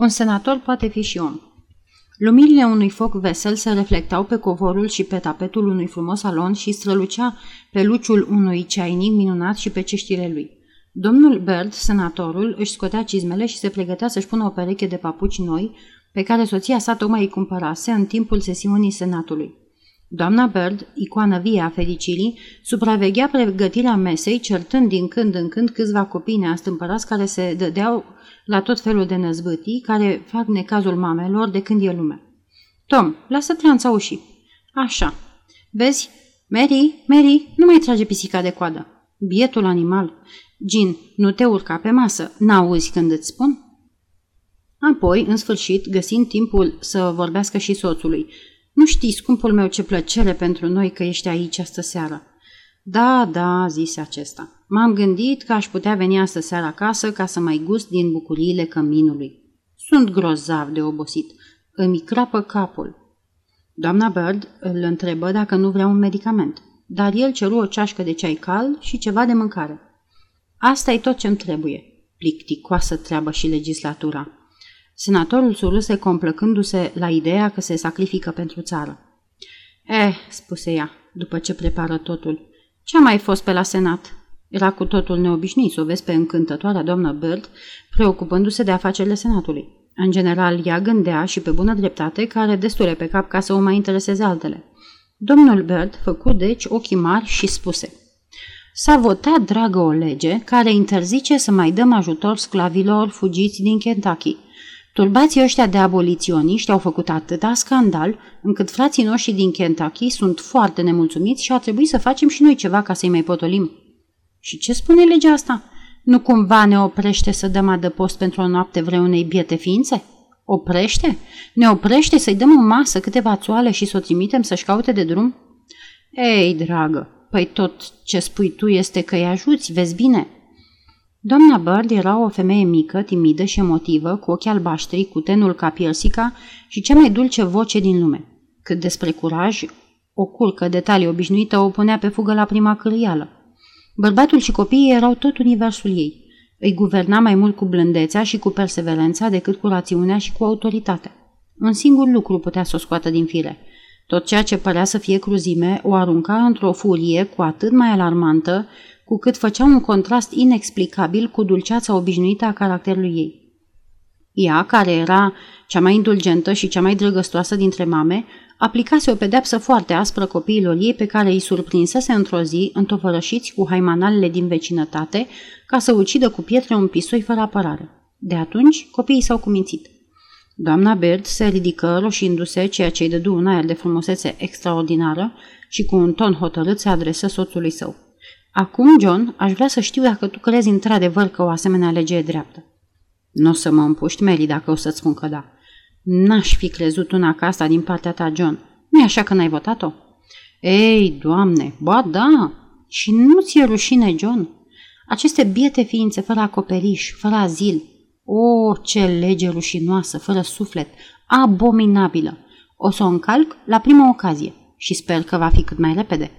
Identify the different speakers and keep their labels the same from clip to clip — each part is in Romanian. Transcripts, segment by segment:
Speaker 1: Un senator poate fi și om. Luminile unui foc vesel se reflectau pe covorul și pe tapetul unui frumos salon și strălucea pe luciul unui ceainic minunat și pe ceștile lui. Domnul Bird, senatorul, își scotea cizmele și se pregătea să-și pună o pereche de papuci noi, pe care soția sa tocmai îi cumpărase în timpul sesiunii senatului. Doamna Bird, icoană vie a fericirii, supraveghea pregătirea mesei, certând din când în când câțiva copii neastâmpărați care se dădeau la tot felul de năzbâtii care fac necazul mamelor de când e lume. Tom, lasă tranța ușii. Așa. Vezi? Mary, Mary, nu mai trage pisica de coadă. Bietul animal. Gin, nu te urca pe masă. N-auzi când îți spun? Apoi, în sfârșit, găsind timpul să vorbească și soțului. Nu știți, scumpul meu, ce plăcere pentru noi că ești aici astă seară. Da, da, zise acesta. M-am gândit că aș putea veni astă seară acasă ca să mai gust din bucuriile căminului. Sunt grozav de obosit. Îmi crapă capul. Doamna Bird îl întrebă dacă nu vrea un medicament, dar el ceru o ceașcă de ceai cald și ceva de mâncare. Asta e tot ce-mi trebuie. Plicticoasă treabă și legislatura. Senatorul suruse complăcându-se la ideea că se sacrifică pentru țară. Eh, spuse ea, după ce prepară totul, ce a mai fost pe la senat? Era cu totul neobișnuit să o vezi pe încântătoarea doamnă Bird preocupându-se de afacerile senatului. În general, ea gândea și pe bună dreptate că are destule pe cap ca să o mai intereseze altele. Domnul Bird făcu deci ochii mari și spuse S-a votat, dragă, o lege care interzice să mai dăm ajutor sclavilor fugiți din Kentucky – Turbații ăștia de aboliționiști au făcut atâta scandal încât frații noștri din Kentucky sunt foarte nemulțumiți și a trebuit să facem și noi ceva ca să-i mai potolim. Și ce spune legea asta? Nu cumva ne oprește să dăm adăpost pentru o noapte vreunei biete ființe? Oprește? Ne oprește să-i dăm în masă câteva țoale și să o trimitem să-și caute de drum? Ei, dragă, păi tot ce spui tu este că îi ajuți, vezi bine – Doamna Bird era o femeie mică, timidă și emotivă, cu ochi albaștri, cu tenul ca piersica și cea mai dulce voce din lume. Cât despre curaj, o culcă de talie obișnuită o punea pe fugă la prima cârlială. Bărbatul și copiii erau tot universul ei. Îi guverna mai mult cu blândețea și cu perseverența decât cu rațiunea și cu autoritatea. Un singur lucru putea să o scoată din fire. Tot ceea ce părea să fie cruzime o arunca într-o furie cu atât mai alarmantă cu cât făcea un contrast inexplicabil cu dulceața obișnuită a caracterului ei. Ea, care era cea mai indulgentă și cea mai drăgăstoasă dintre mame, aplicase o pedeapsă foarte aspră copiilor ei pe care îi surprinsese într-o zi, întovărășiți cu haimanalele din vecinătate, ca să ucidă cu pietre un pisoi fără apărare. De atunci, copiii s-au cumințit. Doamna Bird se ridică roșindu-se, ceea ce îi dădu un aer de frumusețe extraordinară și cu un ton hotărât se adresă soțului său. Acum, John, aș vrea să știu dacă tu crezi într-adevăr că o asemenea lege e dreaptă. Nu o să mă împuști, Mary, dacă o să-ți spun că da. N-aș fi crezut una ca asta din partea ta, John. nu e așa că n-ai votat-o? Ei, doamne, ba da! Și nu ți-e rușine, John? Aceste biete ființe fără acoperiș, fără azil. O, ce lege rușinoasă, fără suflet, abominabilă. O să o încalc la prima ocazie și sper că va fi cât mai repede.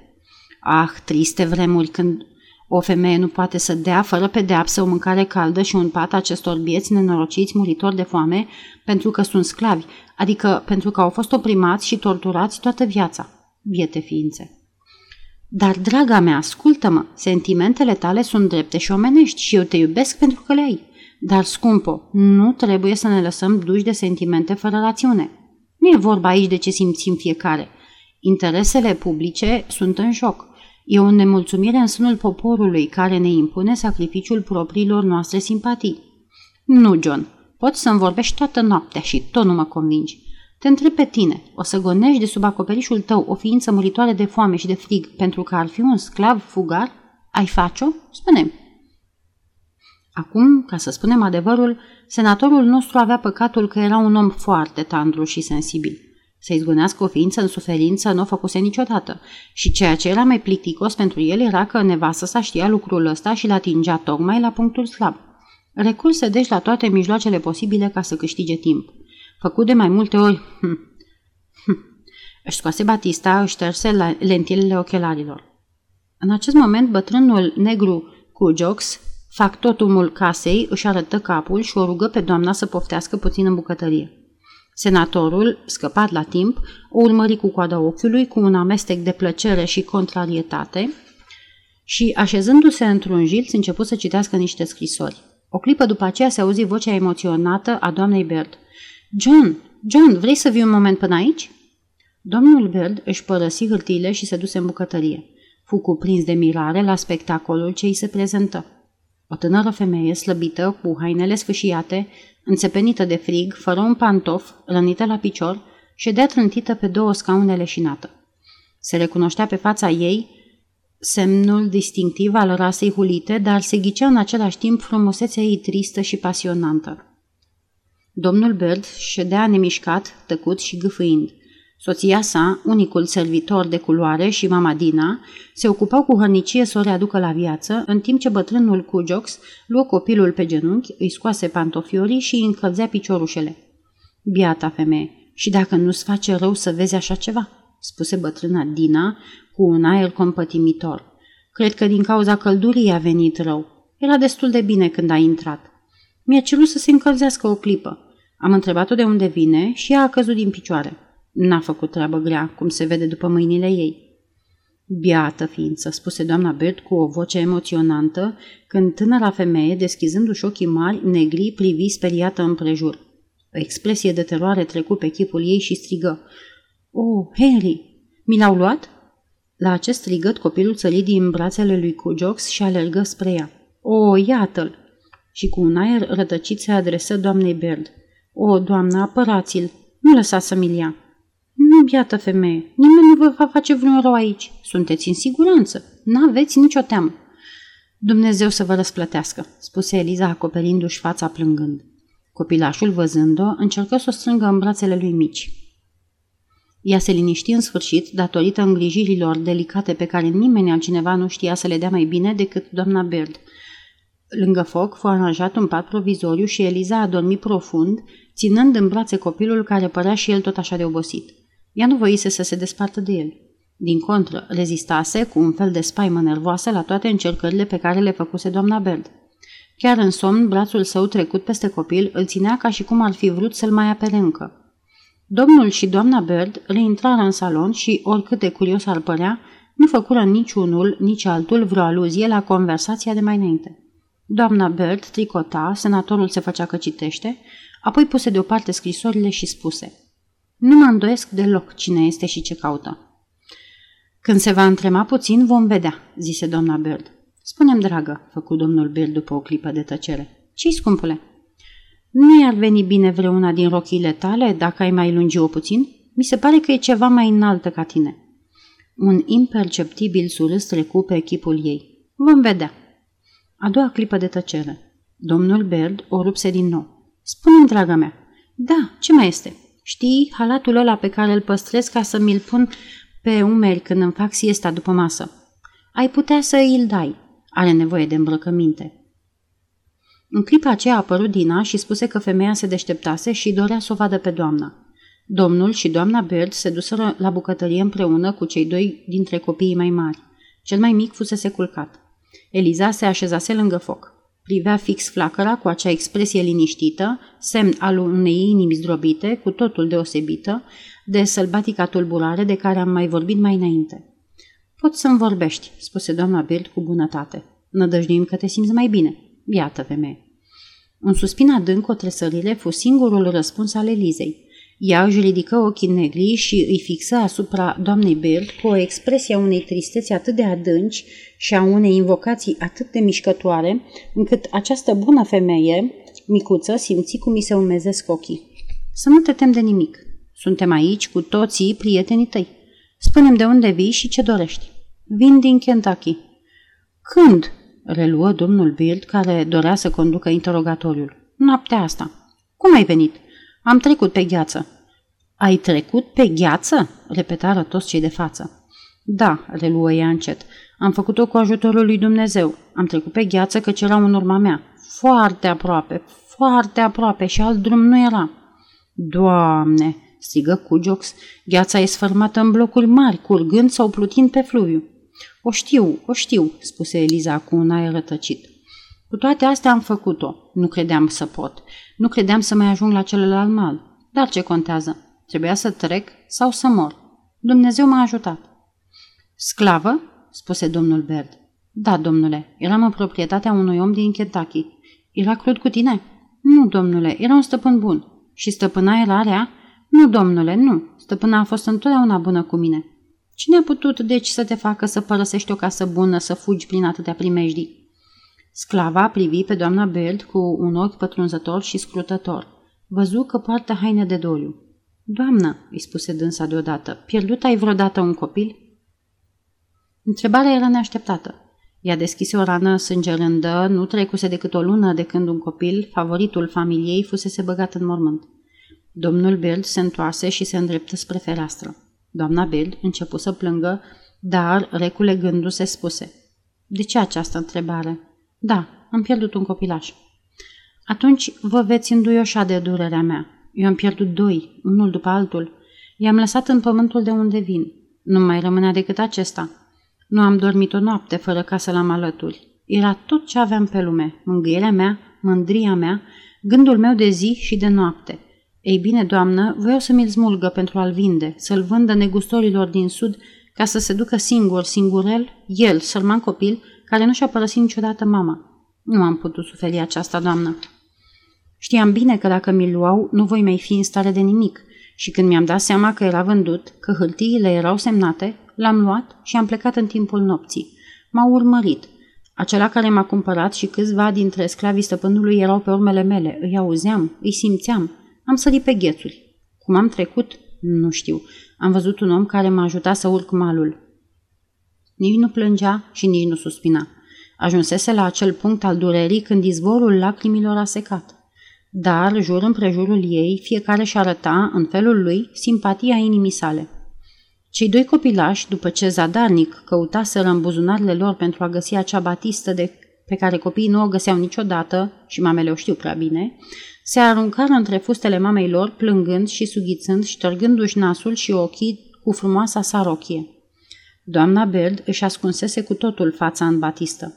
Speaker 1: Ah, triste vremuri când o femeie nu poate să dea fără pedeapsă o mâncare caldă și un pat acestor bieți nenorociți muritori de foame pentru că sunt sclavi, adică pentru că au fost oprimați și torturați toată viața. Biete ființe. Dar, draga mea, ascultă-mă, sentimentele tale sunt drepte și omenești și eu te iubesc pentru că le ai. Dar, scumpo, nu trebuie să ne lăsăm duși de sentimente fără rațiune. Nu e vorba aici de ce simțim fiecare. Interesele publice sunt în joc. E o nemulțumire în sânul poporului care ne impune sacrificiul propriilor noastre simpatii. Nu, John, poți să-mi vorbești toată noaptea și tot nu mă convingi. Te întreb pe tine, o să gonești de sub acoperișul tău o ființă muritoare de foame și de frig pentru că ar fi un sclav fugar? Ai face-o? spune Acum, ca să spunem adevărul, senatorul nostru avea păcatul că era un om foarte tandru și sensibil. Să izgonească o ființă în suferință nu o făcuse niciodată și ceea ce era mai plicticos pentru el era că nevastă sa știa lucrul ăsta și l-atingea tocmai la punctul slab. Recurse deci la toate mijloacele posibile ca să câștige timp. Făcut de mai multe ori... Hm, hm, își scoase Batista, își șterse lentilele ochelarilor. În acest moment, bătrânul negru cu Jox Factotumul casei își arătă capul și o rugă pe doamna să poftească puțin în bucătărie. Senatorul, scăpat la timp, o urmări cu coada ochiului cu un amestec de plăcere și contrarietate și, așezându-se într-un jilț, început să citească niște scrisori. O clipă după aceea se auzi vocea emoționată a doamnei Bird. John, John, vrei să vii un moment până aici?" Domnul Bird își părăsi hârtiile și se duse în bucătărie. Fu cuprins de mirare la spectacolul ce îi se prezentă. O tânără femeie slăbită, cu hainele sfâșiate, înțepenită de frig, fără un pantof, rănită la picior, ședea trântită pe două scaune leșinată. Se recunoștea pe fața ei semnul distinctiv al rasei hulite, dar se ghicea în același timp frumusețea ei tristă și pasionantă. Domnul Bird ședea nemișcat, tăcut și gâfâind. Soția sa, unicul servitor de culoare și mama Dina, se ocupau cu hărnicie să o readucă la viață, în timp ce bătrânul Cujox luă copilul pe genunchi, îi scoase pantofiorii și îi încălzea piciorușele. Biata femeie, și dacă nu-ți face rău să vezi așa ceva?" spuse bătrâna Dina cu un aer compătimitor. Cred că din cauza căldurii a venit rău. Era destul de bine când a intrat. Mi-a cerut să se încălzească o clipă. Am întrebat-o de unde vine și ea a căzut din picioare. N-a făcut treabă grea, cum se vede după mâinile ei. Biată ființă, spuse doamna Bird cu o voce emoționantă, când tânăra femeie, deschizându-și ochii mari, negri, privi speriată împrejur. O expresie de teroare trecu pe chipul ei și strigă. Oh, Henry, mi l-au luat?" La acest strigăt, copilul țări din brațele lui Cujox și alergă spre ea. O, iată-l! Și cu un aer rătăcit se adresă doamnei Bird. O, doamnă, apărați-l! Nu lăsați să-mi ia! Nu, biată femeie, nimeni nu vă va face vreun rău aici. Sunteți în siguranță. N-aveți nicio teamă. Dumnezeu să vă răsplătească, spuse Eliza acoperindu-și fața plângând. Copilașul, văzând-o, încercă să o strângă în brațele lui mici. Ea se liniști în sfârșit datorită îngrijirilor delicate pe care nimeni altcineva nu știa să le dea mai bine decât doamna Bird. Lângă foc fu aranjat un pat provizoriu și Eliza a dormit profund, ținând în brațe copilul care părea și el tot așa de obosit. Ea nu voise să se despartă de el. Din contră, rezistase cu un fel de spaimă nervoasă la toate încercările pe care le făcuse doamna Bird. Chiar în somn, brațul său trecut peste copil îl ținea ca și cum ar fi vrut să-l mai apere încă. Domnul și doamna Bird reintrară în salon și, oricât de curios ar părea, nu făcură niciunul, nici altul vreo aluzie la conversația de mai înainte. Doamna Bird tricota, senatorul se făcea că citește, apoi puse deoparte scrisorile și spuse Nu mă îndoiesc deloc cine este și ce caută. Când se va întrema puțin, vom vedea, zise doamna Bird. Spunem, dragă, făcu domnul Bird după o clipă de tăcere. Ce-i, scumpule? Nu i-ar veni bine vreuna din rochile tale dacă ai mai lungi-o puțin? Mi se pare că e ceva mai înaltă ca tine. Un imperceptibil surâs trecu pe echipul ei. Vom vedea. A doua clipă de tăcere. Domnul Bird o rupse din nou. Spune-mi, draga mea. Da, ce mai este? Știi halatul ăla pe care îl păstrez ca să mi-l pun pe umeri când îmi fac siesta după masă? Ai putea să îl dai. Are nevoie de îmbrăcăminte. În clipa aceea a apărut Dina și spuse că femeia se deșteptase și dorea să o vadă pe doamna. Domnul și doamna Bird se duseră la bucătărie împreună cu cei doi dintre copiii mai mari. Cel mai mic fusese culcat. Eliza se așezase lângă foc. Privea fix flacăra cu acea expresie liniștită, semn al unei inimi zdrobite, cu totul deosebită, de sălbatica tulburare de care am mai vorbit mai înainte. Poți să-mi vorbești, spuse doamna Bird cu bunătate. Nădăjduim că te simți mai bine. Iată, femeie. Un suspin adânc, o tresărire, fu singurul răspuns al Elizei. Ea își ridică ochii negri și îi fixă asupra doamnei Bird cu o expresie a unei tristeți atât de adânci și a unei invocații atât de mișcătoare, încât această bună femeie, micuță, simți cum îi se umezesc ochii. Să nu te tem de nimic. Suntem aici cu toții prietenii tăi. Spunem de unde vii și ce dorești. Vin din Kentucky. Când? reluă domnul Bild, care dorea să conducă interogatoriul. Noaptea asta. Cum ai venit? Am trecut pe gheață. Ai trecut pe gheață? repetară toți cei de față. Da, reluă ea încet. Am făcut-o cu ajutorul lui Dumnezeu. Am trecut pe gheață că era în urma mea. Foarte aproape, foarte aproape și alt drum nu era. Doamne, strigă Cujox, gheața e sfărmată în blocuri mari, curgând sau plutind pe fluviu. O știu, o știu, spuse Eliza cu un aer rătăcit. Cu toate astea am făcut-o. Nu credeam să pot. Nu credeam să mai ajung la celălalt mal. Dar ce contează? Trebuia să trec sau să mor. Dumnezeu m-a ajutat. Sclavă? spuse domnul Berd. Da, domnule, eram în proprietatea unui om din Kentucky. Era crud cu tine? Nu, domnule, era un stăpân bun. Și stăpâna era rea? Nu, domnule, nu. Stăpâna a fost întotdeauna bună cu mine. Cine a putut, deci, să te facă să părăsești o casă bună, să fugi prin atâtea primejdii? Sclava privi pe doamna Beld cu un ochi pătrunzător și scrutător. Văzu că poartă haine de doliu. Doamnă, îi spuse dânsa deodată, pierdut ai vreodată un copil? Întrebarea era neașteptată. Ea deschise o rană sângerândă, nu trecuse decât o lună de când un copil, favoritul familiei, fusese băgat în mormânt. Domnul Beld se întoarse și se îndreptă spre fereastră. Doamna Beld începu să plângă, dar, reculegându-se, spuse De ce această întrebare? Da, am pierdut un copilaș. Atunci vă veți înduioșa de durerea mea. Eu am pierdut doi, unul după altul. I-am lăsat în pământul de unde vin. Nu mai rămânea decât acesta. Nu am dormit o noapte fără ca să-l am alături. Era tot ce aveam pe lume, mângâierea mea, mândria mea, gândul meu de zi și de noapte. Ei bine, doamnă, voiau să mi-l smulgă pentru a-l vinde, să-l vândă negustorilor din sud ca să se ducă singur, singurel, el, sărman copil, care nu și-a părăsit niciodată mama. Nu am putut suferi aceasta, doamnă. Știam bine că dacă mi-l luau, nu voi mai fi în stare de nimic și când mi-am dat seama că era vândut, că hârtiile erau semnate, l-am luat și am plecat în timpul nopții. M-au urmărit. Acela care m-a cumpărat și câțiva dintre sclavii stăpânului erau pe urmele mele. Îi auzeam, îi simțeam. Am sărit pe ghețuri. Cum am trecut? Nu știu. Am văzut un om care m-a ajutat să urc malul. Nici nu plângea și nici nu suspina. Ajunsese la acel punct al durerii când izvorul lacrimilor a secat. Dar, jur împrejurul ei, fiecare și arăta, în felul lui, simpatia inimii sale. Cei doi copilași, după ce zadarnic căutaseră în buzunarele lor pentru a găsi acea batistă de pe care copiii nu o găseau niciodată, și mamele o știu prea bine, se aruncară între fustele mamei lor, plângând și sughițând, ștergându-și nasul și ochii cu frumoasa sa rochie. Doamna Bird își ascunsese cu totul fața în batistă.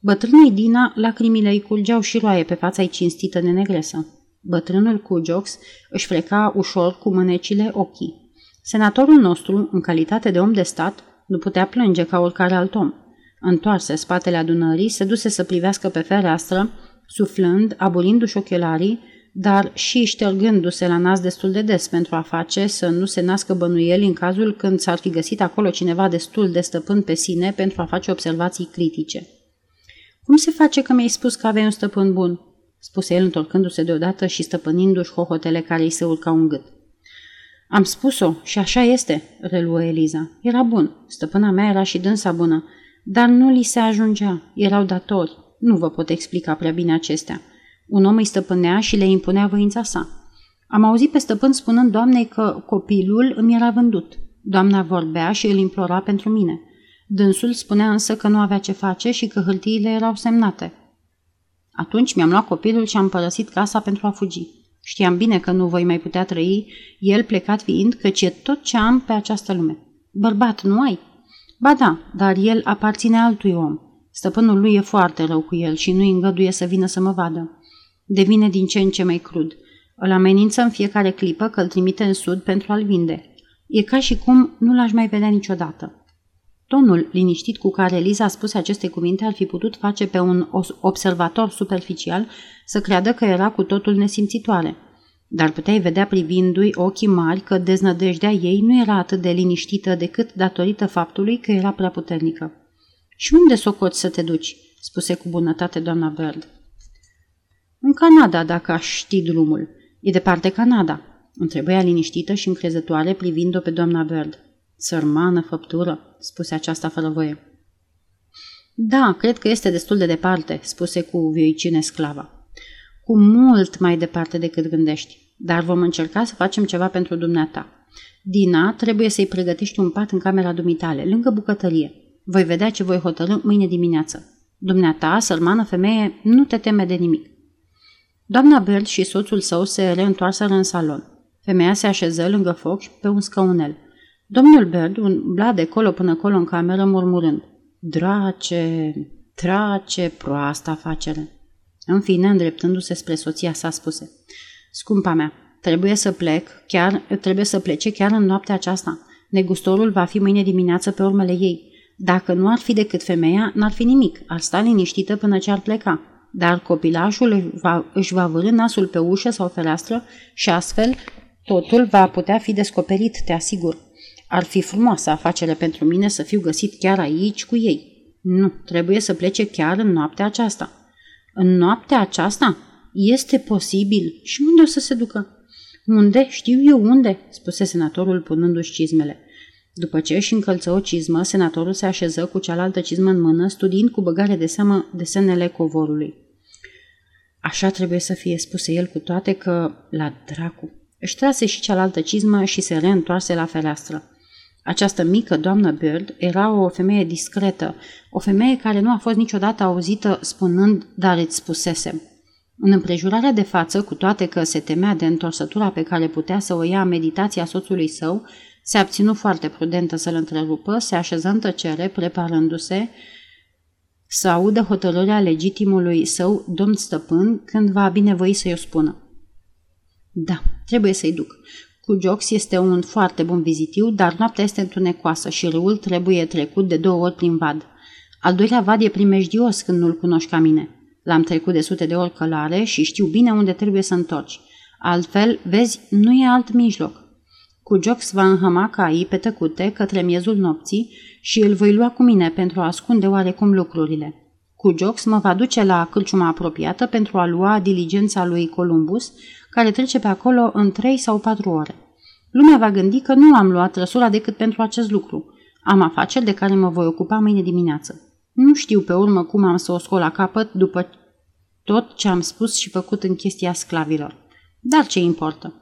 Speaker 1: Bătrânei Dina, lacrimile îi curgeau și roaie pe fața ei cinstită de negresă. Bătrânul Cujox își freca ușor cu mânecile ochii. Senatorul nostru, în calitate de om de stat, nu putea plânge ca oricare alt om. Întoarse spatele adunării, se duse să privească pe fereastră, suflând, aburindu-și ochelarii, dar și ștergându-se la nas destul de des pentru a face să nu se nască bănuieli în cazul când s-ar fi găsit acolo cineva destul de stăpân pe sine pentru a face observații critice. Cum se face că mi-ai spus că aveai un stăpân bun?" spuse el întorcându-se deodată și stăpânindu-și hohotele care îi se urcau în gât. Am spus-o și așa este, reluă Eliza. Era bun, stăpâna mea era și dânsa bună, dar nu li se ajungea, erau datori. Nu vă pot explica prea bine acestea. Un om îi stăpânea și le impunea voința sa. Am auzit pe stăpân spunând doamnei că copilul îmi era vândut. Doamna vorbea și îl implora pentru mine. Dânsul spunea însă că nu avea ce face și că hârtiile erau semnate. Atunci mi-am luat copilul și am părăsit casa pentru a fugi. Știam bine că nu voi mai putea trăi, el plecat fiind, căci e tot ce am pe această lume. Bărbat nu ai? Ba da, dar el aparține altui om. Stăpânul lui e foarte rău cu el și nu-i îngăduie să vină să mă vadă. Devine din ce în ce mai crud. Îl amenință în fiecare clipă că îl trimite în sud pentru a-l vinde. E ca și cum nu l-aș mai vedea niciodată. Tonul liniștit cu care Eliza a spus aceste cuvinte ar fi putut face pe un observator superficial să creadă că era cu totul nesimțitoare. Dar puteai vedea privindu-i ochii mari că deznădejdea ei nu era atât de liniștită decât datorită faptului că era prea puternică. Și unde socoți să te duci?" spuse cu bunătate doamna Bird. În Canada, dacă aș ști drumul. E departe Canada." Întrebăia liniștită și încrezătoare privind-o pe doamna Bird. Sărmană făptură, spuse aceasta fără voie. Da, cred că este destul de departe, spuse cu vioicine sclava. Cu mult mai departe decât gândești, dar vom încerca să facem ceva pentru dumneata. Dina, trebuie să-i pregătești un pat în camera dumitale, lângă bucătărie. Voi vedea ce voi hotărâ mâine dimineață. Dumneata, sărmană femeie, nu te teme de nimic. Doamna Bird și soțul său se reîntoarseră în salon. Femeia se așeză lângă foc pe un scaunel – Domnul Bird umbla de colo până colo în cameră murmurând. Drace! Trace proastă afacere. În fine, îndreptându-se spre soția sa, spuse Scumpa mea, trebuie să plec, chiar, trebuie să plece chiar în noaptea aceasta. Negustorul va fi mâine dimineață pe urmele ei. Dacă nu ar fi decât femeia, n-ar fi nimic. Ar sta liniștită până ce ar pleca. Dar copilașul își va, își va vârâ nasul pe ușă sau fereastră și astfel totul va putea fi descoperit, te asigur. Ar fi frumoasă afacere pentru mine să fiu găsit chiar aici cu ei. Nu, trebuie să plece chiar în noaptea aceasta. În noaptea aceasta? Este posibil. Și unde o să se ducă? Unde? Știu eu unde, spuse senatorul punându-și cizmele. După ce își încălță o cizmă, senatorul se așeză cu cealaltă cizmă în mână, studiind cu băgare de seamă desenele covorului. Așa trebuie să fie, spuse el cu toate că, la dracu, își trase și cealaltă cizmă și se reîntoarse la fereastră. Această mică doamnă Bird era o femeie discretă, o femeie care nu a fost niciodată auzită spunând, dar îți spusesem. În împrejurarea de față, cu toate că se temea de întorsătura pe care putea să o ia meditația soțului său, se abținu foarte prudentă să-l întrerupă, se așeză în tăcere, preparându-se să audă hotărârea legitimului său, domn stăpân, când va binevoi să-i o spună. Da, trebuie să-i duc. Cu Jox este un foarte bun vizitiu, dar noaptea este întunecoasă și râul trebuie trecut de două ori prin vad. Al doilea vad e primejdios când nu-l cunoști ca mine. L-am trecut de sute de ori călare și știu bine unde trebuie să întorci. Altfel, vezi, nu e alt mijloc. Cu Jox va înhăma caii pe tăcute către miezul nopții și îl voi lua cu mine pentru a ascunde oarecum lucrurile. Cu Jox mă va duce la cârciuma apropiată pentru a lua diligența lui Columbus, care trece pe acolo în trei sau patru ore. Lumea va gândi că nu am luat răsura decât pentru acest lucru. Am afaceri de care mă voi ocupa mâine dimineață. Nu știu pe urmă cum am să o scol la capăt după tot ce am spus și făcut în chestia sclavilor. Dar ce importă?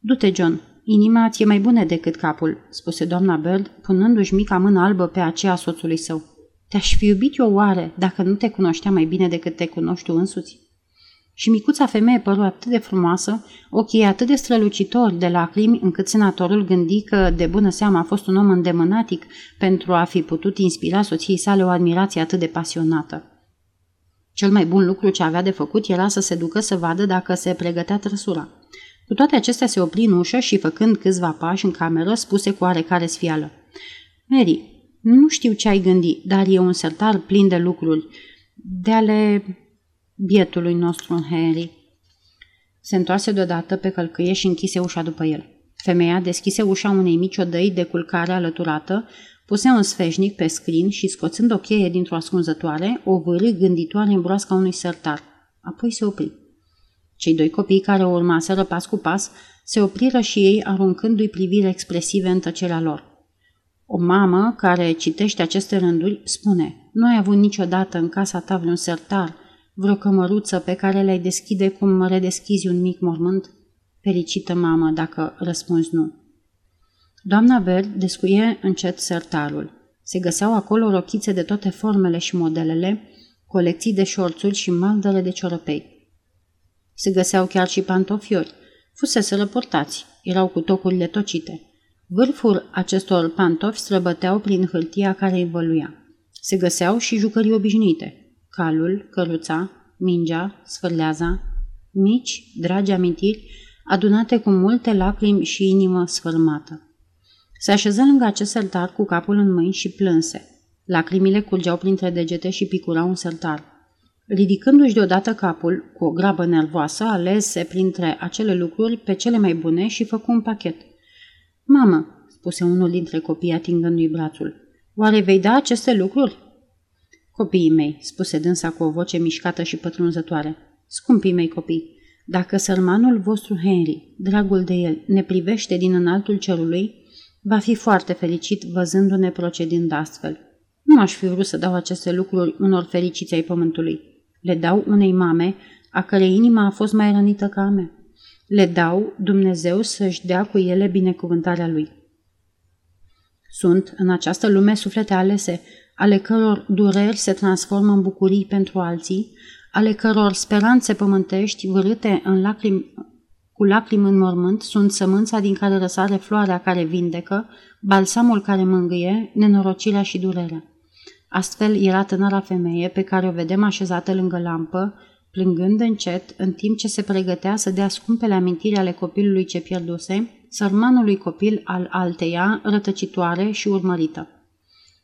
Speaker 1: Du-te, John, inima ți e mai bună decât capul, spuse doamna Bird, punându-și mica mână albă pe aceea soțului său. Te-aș fi iubit eu oare dacă nu te cunoștea mai bine decât te cunoști tu însuți? Și micuța femeie păru atât de frumoasă, ochii atât de strălucitori de lacrimi, încât senatorul gândi că de bună seamă a fost un om îndemânatic pentru a fi putut inspira soției sale o admirație atât de pasionată. Cel mai bun lucru ce avea de făcut era să se ducă să vadă dacă se pregătea trăsura. Cu toate acestea se opri în ușă și, făcând câțiva pași în cameră, spuse cu oarecare sfială. Mary, nu știu ce ai gândit, dar e un sertar plin de lucruri. De ale bietului nostru Henry. Se întoarse deodată pe călcâie și închise ușa după el. Femeia deschise ușa unei mici odăi de culcare alăturată, puse un sfeșnic pe scrin și, scoțând o cheie dintr-o ascunzătoare, o vârâ gânditoare în broasca unui sertar. Apoi se opri. Cei doi copii care o urmaseră pas cu pas se opriră și ei aruncându-i privire expresive în tăcerea lor. O mamă care citește aceste rânduri spune Nu ai avut niciodată în casa ta vreun sertar, vreo cămăruță pe care le-ai deschide cum redeschizi un mic mormânt? Fericită mamă, dacă răspunzi nu. Doamna Bird descuie încet sertarul. Se găseau acolo rochițe de toate formele și modelele, colecții de șorțuri și maldăre de ciorăpei. Se găseau chiar și pantofiori. Fusese răportați, erau cu tocurile tocite. Vârful acestor pantofi străbăteau prin hârtia care îi văluia. Se găseau și jucării obișnuite, calul, căruța, mingea, sfârleaza, mici, dragi amintiri, adunate cu multe lacrimi și inimă sfârmată. Se așeză lângă acest sertar cu capul în mâini și plânse. Lacrimile curgeau printre degete și picurau un sertar. Ridicându-și deodată capul, cu o grabă nervoasă, alese printre acele lucruri pe cele mai bune și făcu un pachet. Mamă, spuse unul dintre copii atingându-i brațul, oare vei da aceste lucruri? Copiii mei, spuse dânsa cu o voce mișcată și pătrunzătoare. Scumpii mei copii, dacă sărmanul vostru Henry, dragul de el, ne privește din înaltul cerului, va fi foarte fericit văzându-ne procedind astfel. Nu aș fi vrut să dau aceste lucruri unor fericiți ai pământului. Le dau unei mame a cărei inima a fost mai rănită ca a mea. Le dau Dumnezeu să-și dea cu ele binecuvântarea lui. Sunt în această lume suflete alese, ale căror dureri se transformă în bucurii pentru alții, ale căror speranțe pământești vârâte în lacrimi, cu lacrimi în mormânt sunt sămânța din care răsare floarea care vindecă, balsamul care mângâie, nenorocirea și durerea. Astfel era tânăra femeie pe care o vedem așezată lângă lampă, plângând încet, în timp ce se pregătea să dea scumpele amintiri ale copilului ce pierduse, sărmanului copil al alteia, rătăcitoare și urmărită.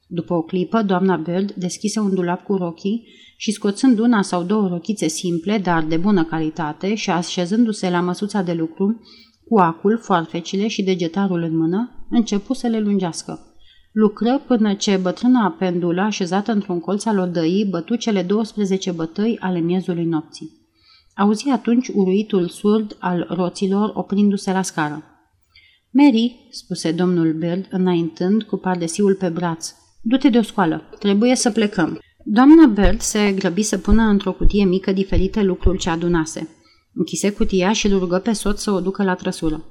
Speaker 1: După o clipă, doamna Bird deschise un dulap cu rochii și scoțând una sau două rochițe simple, dar de bună calitate și așezându-se la măsuța de lucru, cu acul, foarfecile și degetarul în mână, începu să le lungească. Lucră până ce bătrâna pendulă, așezată într-un colț al odăii, bătu cele 12 bătăi ale miezului nopții. Auzi atunci uruitul surd al roților oprindu-se la scară. Mary, spuse domnul Bird, înaintând cu pardesiul pe braț, du-te de o scoală, trebuie să plecăm. Doamna Bird se grăbi să pună într-o cutie mică diferite lucruri ce adunase. Închise cutia și îl rugă pe soț să o ducă la trăsură.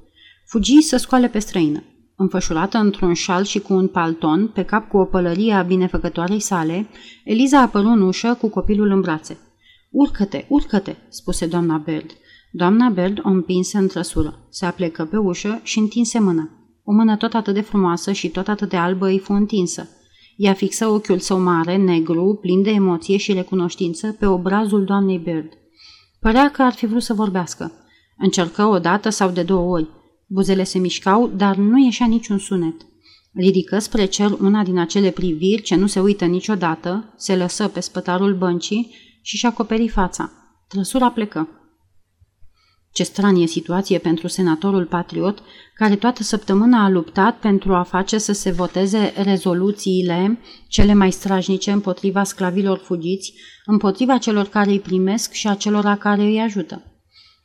Speaker 1: Fugi să scoale pe străină. Înfășurată într-un șal și cu un palton, pe cap cu o pălărie a binefăcătoarei sale, Eliza apăru în ușă cu copilul în brațe. Urcă-te, urcă-te, spuse doamna Bird. Doamna Bird o împinse în trăsură. Se aplecă pe ușă și întinse mâna. O mână tot atât de frumoasă și tot atât de albă îi fu întinsă. Ea fixă ochiul său mare, negru, plin de emoție și recunoștință, pe obrazul doamnei Bird. Părea că ar fi vrut să vorbească. Încercă o dată sau de două ori. Buzele se mișcau, dar nu ieșea niciun sunet. Ridică spre cer una din acele priviri ce nu se uită niciodată, se lăsă pe spătarul băncii și și acoperi fața. Trăsura plecă. Ce stranie situație pentru senatorul patriot, care toată săptămâna a luptat pentru a face să se voteze rezoluțiile cele mai strajnice împotriva sclavilor fugiți, împotriva celor care îi primesc și a celor care îi ajută.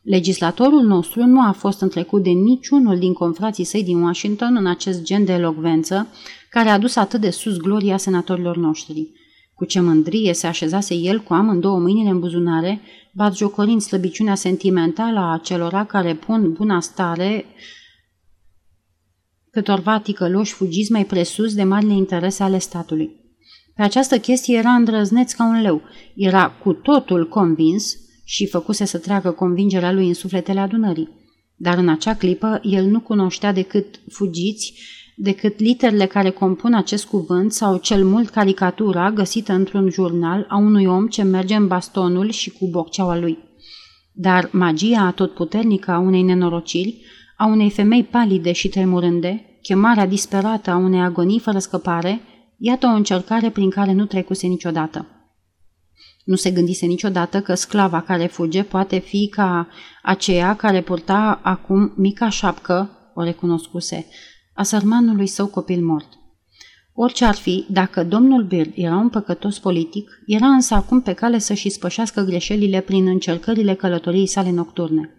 Speaker 1: Legislatorul nostru nu a fost întrecut de niciunul din confrații săi din Washington în acest gen de elocvență care a dus atât de sus gloria senatorilor noștri. Cu ce mândrie se așezase el cu amândouă mâinile în buzunare, batjocorind slăbiciunea sentimentală a celora care pun buna stare câtorva ticăloși fugiți mai presus de marile interese ale statului. Pe această chestie era îndrăzneț ca un leu. Era cu totul convins și făcuse să treacă convingerea lui în sufletele adunării. Dar în acea clipă el nu cunoștea decât fugiți, decât literele care compun acest cuvânt sau cel mult caricatura găsită într-un jurnal a unui om ce merge în bastonul și cu bocceaua lui. Dar magia atotputernică a unei nenorociri, a unei femei palide și tremurânde, chemarea disperată a unei agonii fără scăpare, iată o încercare prin care nu trecuse niciodată. Nu se gândise niciodată că sclava care fuge poate fi ca aceea care purta acum mica șapcă, o recunoscuse, a sărmanului său copil mort. Orice ar fi, dacă domnul Bird era un păcătos politic, era însă acum pe cale să-și spășească greșelile prin încercările călătoriei sale nocturne.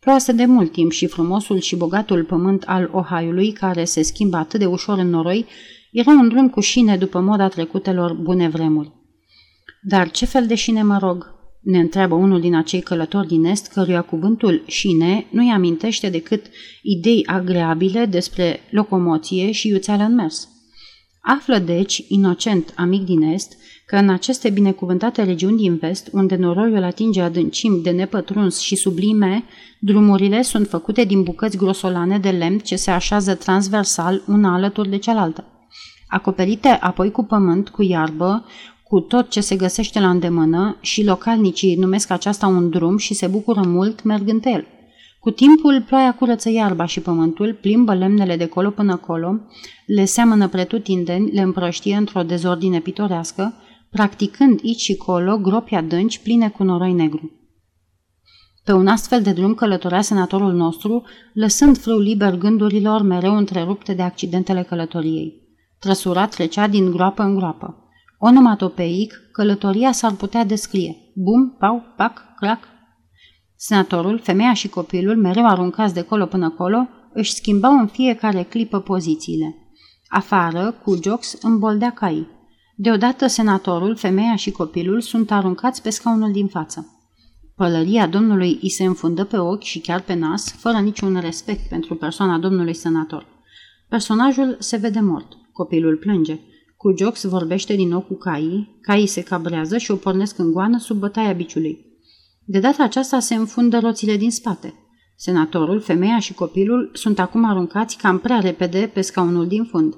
Speaker 1: Ploase de mult timp și frumosul și bogatul pământ al Ohioului, care se schimbă atât de ușor în noroi, era un drum cu șine după moda trecutelor bune vremuri. Dar ce fel de șine mă rog? Ne întreabă unul din acei călători din Est, căruia cuvântul șine nu-i amintește decât idei agreabile despre locomoție și iuțeală în mers. Află deci, inocent amic din Est, că în aceste binecuvântate regiuni din vest, unde noroiul atinge adâncimi de nepătruns și sublime, drumurile sunt făcute din bucăți grosolane de lemn ce se așează transversal una alături de cealaltă. Acoperite apoi cu pământ, cu iarbă, cu tot ce se găsește la îndemână și localnicii numesc aceasta un drum și se bucură mult mergând pe el. Cu timpul, ploaia curăță iarba și pământul, plimbă lemnele de colo până colo, le seamănă pretutindeni, le împrăștie într-o dezordine pitorească, practicând aici și colo gropi adânci pline cu noroi negru. Pe un astfel de drum călătorea senatorul nostru, lăsând frâu liber gândurilor mereu întrerupte de accidentele călătoriei. Trăsura trecea din groapă în groapă. Onomatopeic, călătoria s-ar putea descrie. Bum, pau, pac, clac. Senatorul, femeia și copilul, mereu aruncați de colo până colo, își schimbau în fiecare clipă pozițiile. Afară, cu jox, îmboldea caii. Deodată senatorul, femeia și copilul sunt aruncați pe scaunul din față. Pălăria domnului îi se înfundă pe ochi și chiar pe nas, fără niciun respect pentru persoana domnului senator. Personajul se vede mort. Copilul plânge. Cu Jox vorbește din nou cu caii, caii se cabrează și o pornesc în goană sub bătaia biciului. De data aceasta se înfundă roțile din spate. Senatorul, femeia și copilul sunt acum aruncați cam prea repede pe scaunul din fund.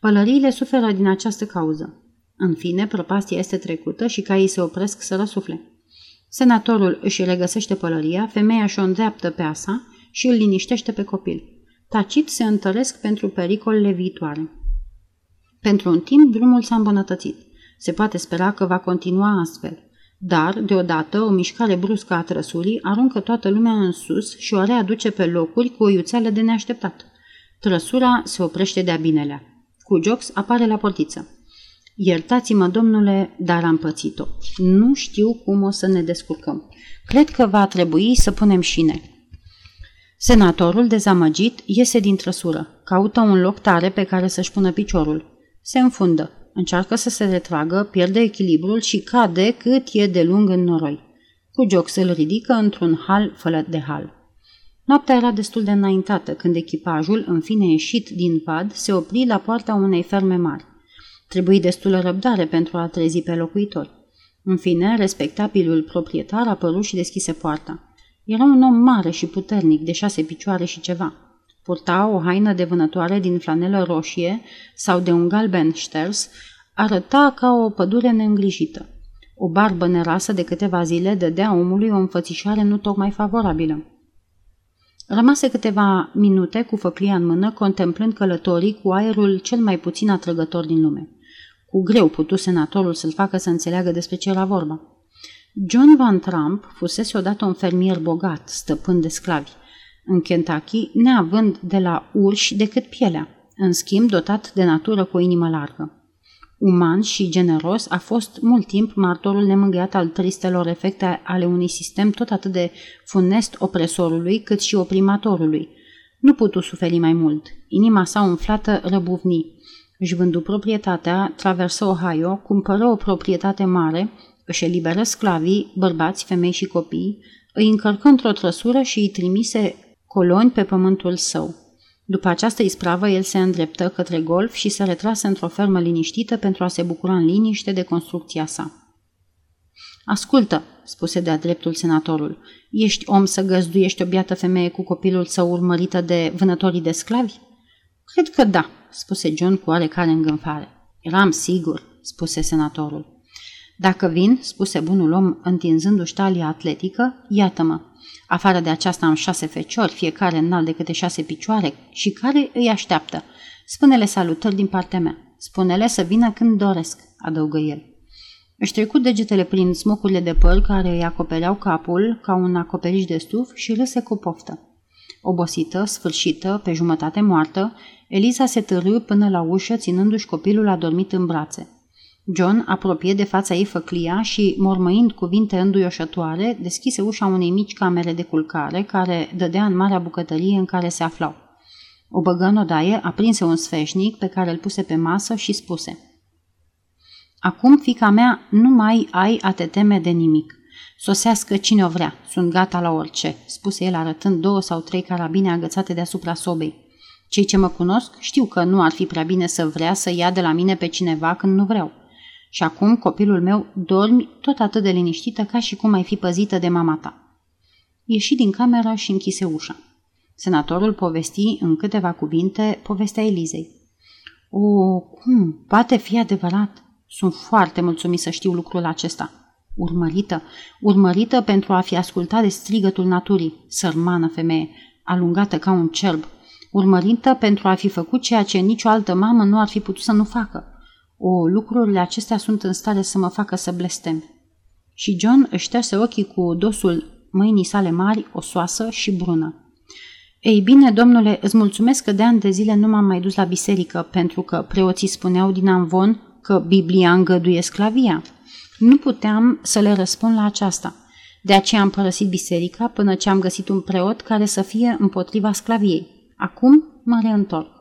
Speaker 1: Pălăriile suferă din această cauză. În fine, prăpastia este trecută și caii se opresc să răsufle. Senatorul își regăsește pălăria, femeia își o îndreaptă pe asa și îl liniștește pe copil. Tacit se întăresc pentru pericolele viitoare. Pentru un timp, drumul s-a îmbunătățit. Se poate spera că va continua astfel. Dar, deodată, o mișcare bruscă a trăsurii aruncă toată lumea în sus și o readuce pe locuri cu o iuțeală de neașteptat. Trăsura se oprește de-a binelea. Cu Jox apare la portiță. Iertați-mă, domnule, dar am pățit-o. Nu știu cum o să ne descurcăm. Cred că va trebui să punem șine. Senatorul, dezamăgit, iese din trăsură. Caută un loc tare pe care să-și pună piciorul. Se înfundă. Încearcă să se retragă, pierde echilibrul și cade cât e de lung în noroi. Cu joc îl ridică într-un hal fără de hal. Noaptea era destul de înaintată când echipajul, în fine ieșit din pad, se opri la poarta unei ferme mari. Trebuie destulă răbdare pentru a trezi pe locuitori. În fine, respectabilul proprietar apăru și deschise poarta. Era un om mare și puternic, de șase picioare și ceva. Purta o haină de vânătoare din flanelă roșie sau de un galben șters, arăta ca o pădure neîngrijită. O barbă nerasă de câteva zile dădea omului o înfățișare nu tocmai favorabilă. Rămase câteva minute cu făclia în mână, contemplând călătorii cu aerul cel mai puțin atrăgător din lume. Cu greu putu senatorul să-l facă să înțeleagă despre ce era vorba. John Van Trump fusese odată un fermier bogat, stăpân de sclavi în Kentucky, neavând de la urși decât pielea, în schimb dotat de natură cu o inimă largă. Uman și generos, a fost mult timp martorul nemângâiat al tristelor efecte ale unui sistem tot atât de funest opresorului cât și oprimatorului. Nu putu suferi mai mult. Inima sa umflată răbuvni. Își vându proprietatea, traversă Ohio, cumpără o proprietate mare, își eliberă sclavii, bărbați, femei și copii, îi încărcă într-o trăsură și îi trimise coloni pe pământul său. După această ispravă, el se îndreptă către golf și se retrase într-o fermă liniștită pentru a se bucura în liniște de construcția sa. Ascultă, spuse de-a dreptul senatorul, ești om să găzduiești o biată femeie cu copilul său urmărită de vânătorii de sclavi? Cred că da, spuse John cu oarecare îngânfare. Eram sigur, spuse senatorul. Dacă vin, spuse bunul om întinzându-și talia atletică, iată-mă. Afară de aceasta am șase feciori, fiecare înalt de câte șase picioare și care îi așteaptă. Spune-le salutări din partea mea. Spune-le să vină când doresc, adăugă el. Își trecut degetele prin smocurile de păr care îi acopereau capul ca un acoperiș de stuf și râse cu poftă. Obosită, sfârșită, pe jumătate moartă, Eliza se târâ până la ușă, ținându-și copilul adormit în brațe. John apropie de fața ei făclia și, mormăind cuvinte înduioșătoare, deschise ușa unei mici camere de culcare care dădea în marea bucătărie în care se aflau. O băgă în odaie, aprinse un sfeșnic pe care îl puse pe masă și spuse Acum, fica mea, nu mai ai a te teme de nimic. Sosească cine o vrea, sunt gata la orice, spuse el arătând două sau trei carabine agățate deasupra sobei. Cei ce mă cunosc știu că nu ar fi prea bine să vrea să ia de la mine pe cineva când nu vreau. Și acum, copilul meu, dormi tot atât de liniștită ca și cum ai fi păzită de mama ta. Ieși din camera și închise ușa. Senatorul povesti în câteva cuvinte povestea Elizei. O, cum? Poate fi adevărat? Sunt foarte mulțumit să știu lucrul acesta. Urmărită, urmărită pentru a fi ascultat de strigătul naturii, sărmană femeie, alungată ca un cerb, urmărită pentru a fi făcut ceea ce nicio altă mamă nu ar fi putut să nu facă, o, lucrurile acestea sunt în stare să mă facă să blestem. Și John își șterse ochii cu dosul mâinii sale mari, osoasă și brună. Ei bine, domnule, îți mulțumesc că de ani de zile nu m-am mai dus la biserică, pentru că preoții spuneau din Amvon că Biblia îngăduie sclavia. Nu puteam să le răspund la aceasta. De aceea am părăsit biserica până ce am găsit un preot care să fie împotriva sclaviei. Acum mă reîntorc.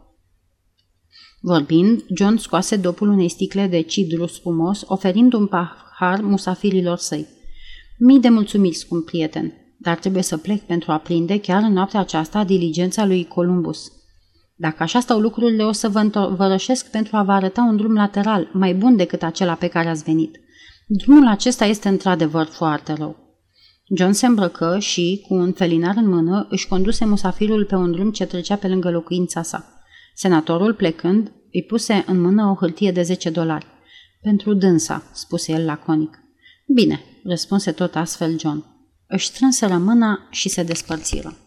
Speaker 1: Vorbind, John scoase dopul unei sticle de cidru spumos, oferind un pahar musafirilor săi. Mii de mulțumiri, scump prieten, dar trebuie să plec pentru a prinde chiar în noaptea aceasta diligența lui Columbus. Dacă așa stau lucrurile, o să vă învărășesc pentru a vă arăta un drum lateral, mai bun decât acela pe care ați venit. Drumul acesta este într-adevăr foarte rău. John se îmbrăcă și, cu un felinar în mână, își conduse musafirul pe un drum ce trecea pe lângă locuința sa. Senatorul, plecând, îi puse în mână o hârtie de 10 dolari. Pentru dânsa, spuse el laconic. Bine, răspunse tot astfel John. Își strânseră mâna și se despărțiră.